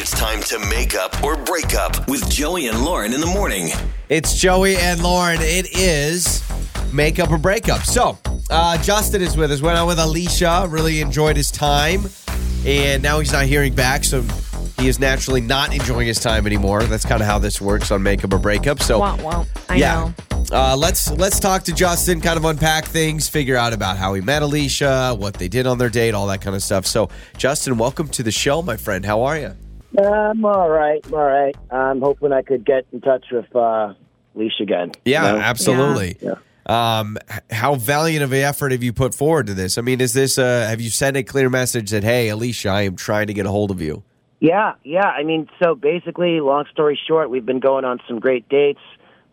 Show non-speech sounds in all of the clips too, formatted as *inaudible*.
It's time to make up or break up with Joey and Lauren in the morning. It's Joey and Lauren. It is make up or break up. So, uh, Justin is with us. Went out with Alicia. Really enjoyed his time, and now he's not hearing back. So he is naturally not enjoying his time anymore. That's kind of how this works on make up or break up. So, Womp womp. I yeah. know. Uh, let's let's talk to Justin, kind of unpack things, figure out about how he met Alicia, what they did on their date, all that kind of stuff. So, Justin, welcome to the show, my friend. How are you? I'm all right. I'm all right. I'm hoping I could get in touch with uh, Leash again. Yeah, you know? absolutely. Yeah. Um, how valiant of an effort have you put forward to this? I mean, is this uh, have you sent a clear message that hey, Alicia, I am trying to get a hold of you? Yeah, yeah. I mean, so basically, long story short, we've been going on some great dates,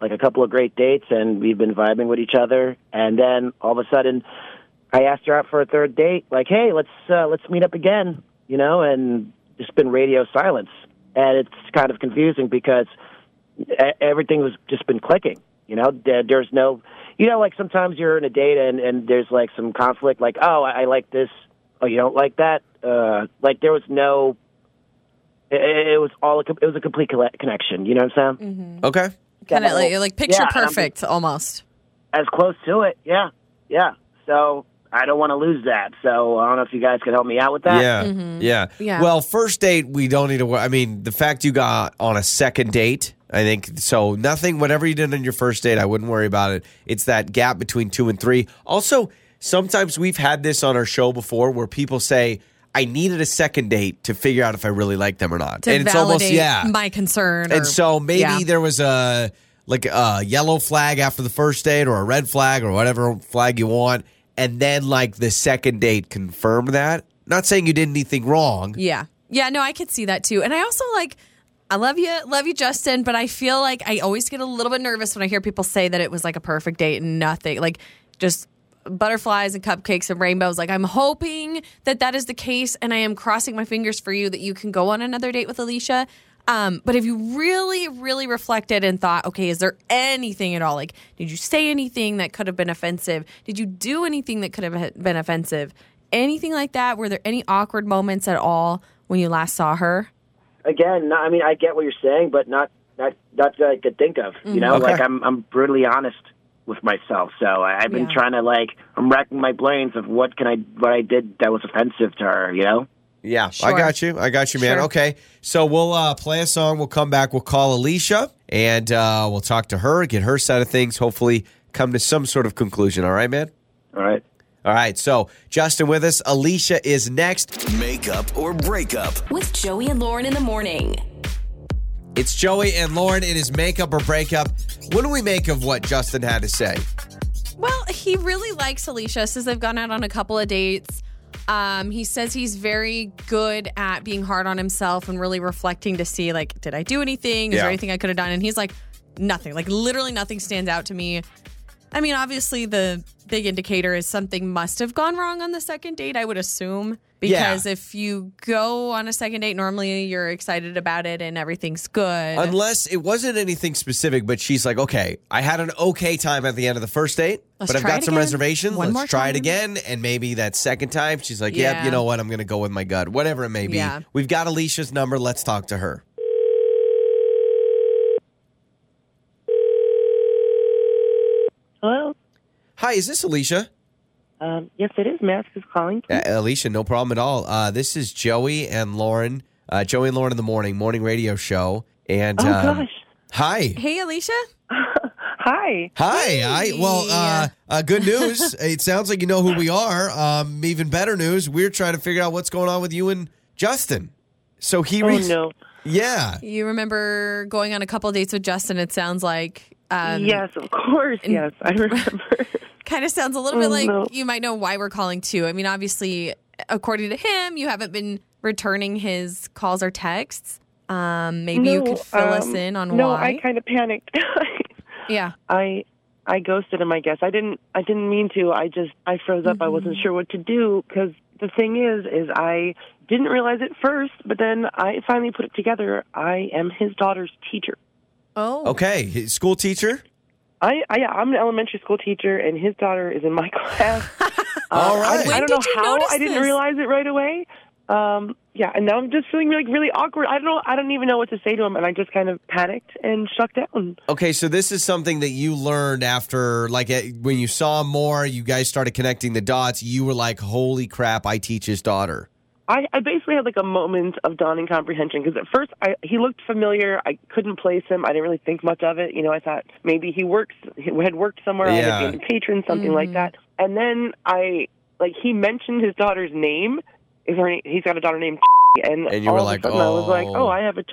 like a couple of great dates, and we've been vibing with each other. And then all of a sudden, I asked her out for a third date. Like, hey, let's uh, let's meet up again. You know, and just been radio silence, and it's kind of confusing because e- everything was just been clicking. You know, there's no, you know, like sometimes you're in a date and and there's like some conflict. Like, oh, I, I like this. Oh, you don't like that. Uh, like there was no it, it was all a, it was a complete colle- connection. You know what I'm saying? Mm-hmm. Okay. Kind of like, like picture Yeah, perfect almost. As close to it, yeah, yeah. So I don't want to lose that. So I don't know if you guys could help me out with that. Yeah, Mm-hmm. yeah, Yeah. Well, first date, we don't need to. wor- I mean, the fact you got on a second date, I think so. Nothing, whatever you did on your first date, I wouldn't worry about it. It's that gap between two and three. Also, sometimes we've had this on our show before, where people say. I needed a second date to figure out if I really like them or not. To and it's almost yeah. my concern. or- And so maybe yeah. there was a like a yellow flag after the first date or a red flag or whatever flag you want, and then like the second date confirmed that. Not saying you did anything wrong. Yeah. Yeah, no, I could see that too. And I also like I love you, love you, Justin, but I feel like I always get a little bit nervous when I hear people say that it was like a perfect date and nothing, like just butterflies and cupcakes and rainbows. Like I'm hoping that that is the case, and I am crossing my fingers for you that you can go on another date with Alicia. Um, but if you really, really reflected and thought, okay, is there anything at all? Like, did you say anything that could have been offensive? Did you do anything that could have been offensive? Anything like that? Were there any awkward moments at all when you last saw her? Again, no, I mean, I get what you're saying, but not not not that I could think of. You know, Okay. like I'm I'm brutally honest with myself. So I, I've been Yeah. trying to like I'm racking my brains of what can I what I did that was offensive to her. You know. Yeah, I got you. I got you, man. Sure. Okay, so we'll uh, play a song. We'll come back. We'll call Alicia and uh, we'll talk to her, get her side of things. Hopefully, come to some sort of conclusion. All right, man. All right. All right. So Justin with us. Alicia is next. Makeup or breakup. with Joey and Lauren in the morning. It's Joey and Lauren. It is makeup or breakup. What do we make of what Justin had to say? Well, he really likes Alicia. Says they've gone out on a couple of dates. Um, he says he's very good at being hard on himself and really reflecting to see, like, did I do anything? Is Yeah. there anything I could have done? And he's like, nothing. Like, literally nothing stands out to me. I mean, obviously, the big indicator is something must have gone wrong on the second date, I would assume. Because Yeah. if you go on a second date, normally you're excited about it and everything's good. Unless it wasn't anything specific, but she's like, okay, I had an okay time at the end of the first date, Let's but I've got some again. reservations. One Let's try it again. And maybe that second time, she's like, yep, you know what? I'm going to go with my gut. Whatever it may be. Yeah. We've got Alicia's number. Let's talk to her. Hi, is this Alicia? Um, yes, it is. Mask is calling. Uh, Alicia, no problem at all. Uh, this is Joey and Lauren. Uh, Joey and Lauren in the morning, morning radio show. And Oh um, gosh. hi. hey, Alicia. *laughs* Hi. Hi. I well, uh, uh, good news. *laughs* it sounds like you know who we are. Um, even better news. We're trying to figure out what's going on with you and Justin. So he Oh reached. no. Yeah. You remember going on a couple dates with Justin, it sounds like. Um, yes, of course. Yes, I remember. *laughs* Kind of sounds a little bit Oh, like no. you might know why we're calling too. I mean, obviously, according to him, you haven't been returning his calls or texts. Um, maybe you No, could fill us um, in on no, why. No, I kind of panicked. *laughs* yeah. I I ghosted him. I guess I didn't. I didn't mean to. I just I froze up. I wasn't sure what to do because the thing is, is I didn't realize it first, but then I finally put it together. I am his daughter's teacher. Oh. Okay. His School teacher. I, I yeah, I'm an elementary school teacher, and his daughter is in my *laughs* class. *laughs* All Uh, right. I, When I don't know did you how I didn't this? realize it right away, Um, yeah, and now I'm just feeling like really awkward. I don't know. I don't even know what to say to him, and I just kind of panicked and shut down. Okay, so this is something that you learned after, like, eh, when you saw more, you guys started connecting the dots. You were like, "Holy crap! I teach his daughter." I, I basically had like a moment of dawning comprehension because at first I, he looked familiar. I couldn't place him. I didn't really think much of it. You know, I thought maybe he works he had worked somewhere. Yeah. I had been a patron, something like mm. that. And then I like he mentioned his daughter's name. Is her? He's got a daughter named and, And you all were of like, a sudden I was like, oh. oh, I have a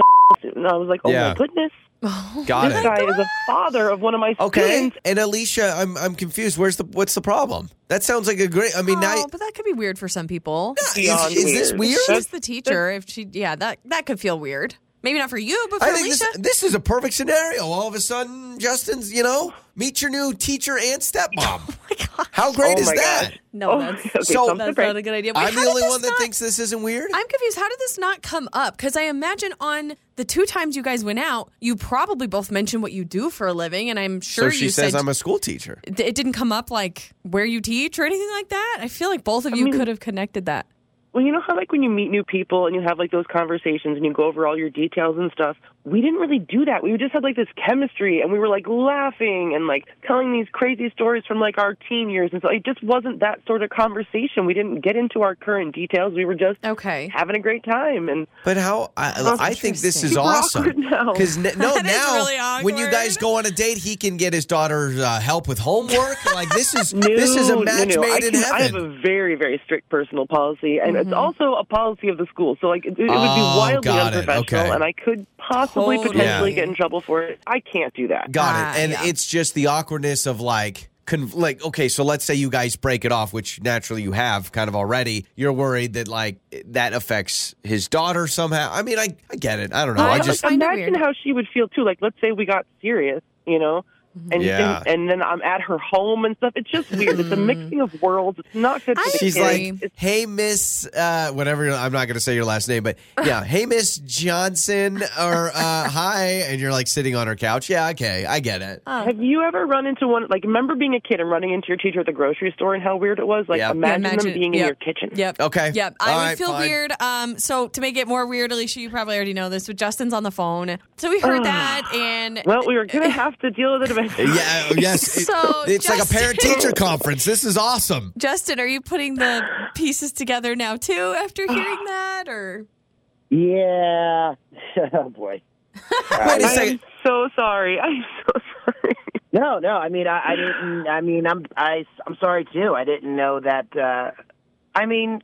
and I was like, oh Yeah. my goodness, *laughs* Got this it. guy is a father of one of my Okay, students. and Alicia, I'm I'm confused. Where's the what's the problem? That sounds like a great. I mean, now oh, but that could be weird for some people. is, beyond is this weird. weird? She's the teacher. If she, yeah, that that could feel weird. Maybe not for you, but for I think Alicia. this, this is a perfect scenario. All of a sudden, Justin's, you know, meet your new teacher and stepmom. *laughs* Oh my god! How great Oh is that? gosh. no, Oh, that's, *laughs* okay, So- I'm that's surprised. not a good idea. Wait, I'm the only this one that thinks this isn't weird. I'm confused. How did this not come up? Because I imagine on the two times you guys went out, you probably both mentioned what you do for a living, and I'm sure so sure she you says said I'm a school teacher. it didn't come up like where you teach or anything like that. I feel like both of you mean- could have connected that. Well, you know how like when you meet new people and you have like those conversations and you go over all your details and stuff. We didn't really do that. We just had like this chemistry and we were like laughing and like telling these crazy stories from like our teen years and so it just wasn't that sort of conversation. We didn't get into our current details. We were just Okay. having a great time and But how? I, I think this is interesting. awesome. awkward now. Because no, *laughs* That is now really when you guys go on a date, he can get his daughter uh, help with homework. like this is No, this is a no, match no. I made in heaven. I have a very, very strict personal policy, and it's also a policy of the school. So, like, it, it would be Oh, wildly got it. unprofessional, Okay. and I could possibly Totally. potentially Yeah. get in trouble for it. I can't do that. Got Ah, it. And yeah. it's just the awkwardness of like. Con- like okay, so let's say you guys break it off, which naturally you have kind of already. You're worried that like that affects his daughter somehow. I mean, I, I get it. I don't know. I I like- just find it imagine weird. how she would feel too. Like, let's say we got serious, you know, and Yeah. and, and then I'm at her home and stuff. It's just weird. It's a mixing of worlds. It's not good for I the She's kids. like, agree. "Hey, Miss, uh, whatever." I'm not going to say your last name, but *laughs* yeah, "Hey, Miss Johnson," or uh, "Hi," and you're like sitting on her couch. Yeah, okay, I get it. Have you ever run into one? Like, remember being a kid and running into your teacher at the grocery store and how weird it was? Like, Yep. imagine, Yeah, them being in yep. your kitchen. Yep. Okay. Yep. I All would right, feel fine. weird. Um, so to make it more weird, Alicia, you probably already know this, but Justin's on the phone. So we heard that and Well, we were gonna *laughs* have to deal with it eventually. *laughs* Yeah, yes. it- So, it's like a parent teacher conference. This is awesome. Justin, are you putting the pieces together now too after hearing that or Yeah. *laughs* oh boy. Wait a I'm so sorry. *laughs* I'm so sorry. No, no. I mean, I, I didn't. I mean, I'm. I, I'm sorry too. I didn't know that. Uh, I mean,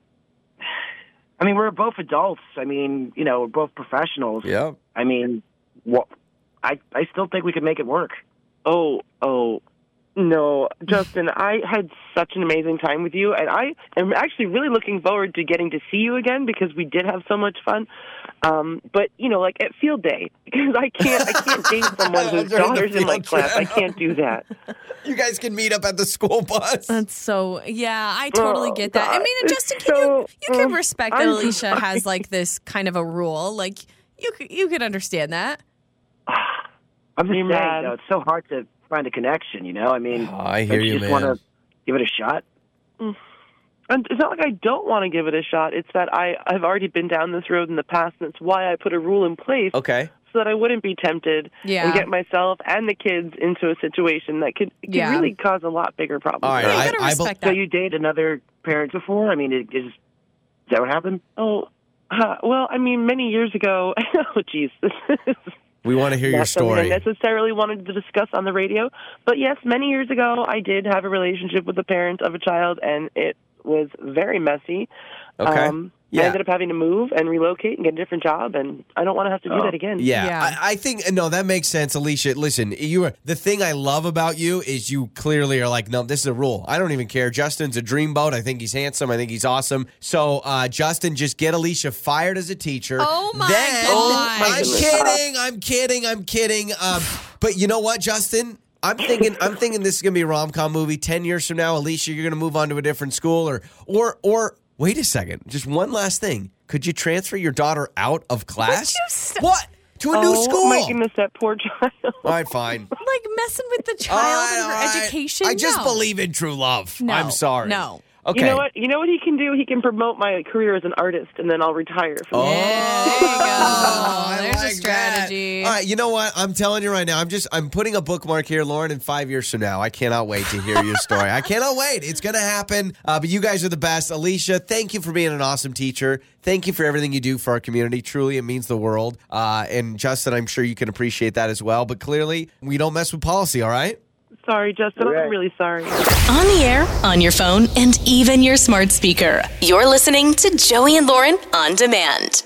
I mean, we're both adults. I mean, you know, we're both professionals. Yeah. I mean, what? I, I still think we could make it work. Oh, oh. No, Justin, *laughs* I had such an amazing time with you, and I am actually really looking forward to getting to see you again because we did have so much fun. Um, but you know, like at field day, *laughs* because I can't, I can't date *laughs* someone whose daughter's in my field class. I can't do that. You guys can meet up at the school bus. That's so yeah, I totally Oh, get that. I mean, and Justin, can so- you you can uh, respect that I'm Alicia sorry. has like this kind of a rule. Like you could you could understand that. I'm just You're saying, mad. though, it's so hard to find a connection. You know, I mean, Oh, I hear don't you, just want to give it a shot. And it's not like I don't want to give it a shot. It's that I I've already been down this road in the past, and it's why I put a rule in place Okay. so that I wouldn't be tempted Yeah. and get myself and the kids into a situation that could, could Yeah. really cause a lot bigger problems. All right. Yeah, you I- gotta I respect So you dated another parent before? I mean, it, is, is that what happened? Oh, uh, well, I mean, many years ago. *laughs* oh, jeez, this *laughs* is We want to hear your not something I story. necessarily wanted to discuss on the radio. But yes, many years ago, I did have a relationship with the parent of a child, and it was very messy. Okay. Um, Yeah. I ended up having to move and relocate and get a different job, and I don't want to have to do Oh. that again. Yeah, Yeah. I, I think no, that makes sense, Alicia. Listen, you are the thing I love about you is you clearly are like, no, this is a rule. I don't even care. Justin's a dreamboat. I think he's handsome. I think he's awesome. So, uh, Justin, just get Alicia fired as a teacher. Oh, my then, gosh. I'm kidding. I'm kidding. I'm kidding. Um, but you know what, Justin? I'm thinking. I'm thinking this is gonna be a rom com movie. Ten years from now, Alicia, you're gonna move on to a different school, or or or wait a second. Just one last thing. Could you transfer your daughter out of class? *laughs* you st- what? To a oh, new school? my goodness, that poor child. All right, fine. *laughs* Like messing with the child right, and her all right. education. I just No. believe in true love. No, I'm sorry. no. Okay. You know what? You know what he can do? He can promote my career as an artist, and then I'll retire. From Oh. There you go. I There's a like that. strategy. All right, you know what? I'm telling you right now. I'm just I'm putting a bookmark here, Lauren. In five years from now, I cannot wait to hear your story. I cannot wait. It's gonna happen. Uh, but you guys are the best. Alicia, thank you for being an awesome teacher. Thank you for everything you do for our community. Truly, it means the world. Uh, and Justin, I'm sure you can appreciate that as well. But clearly, we don't mess with policy. All right. Sorry, Justin. Right. I'm really sorry. On the air, on your phone, and even your smart speaker. You're listening to Joey and Lauren on demand.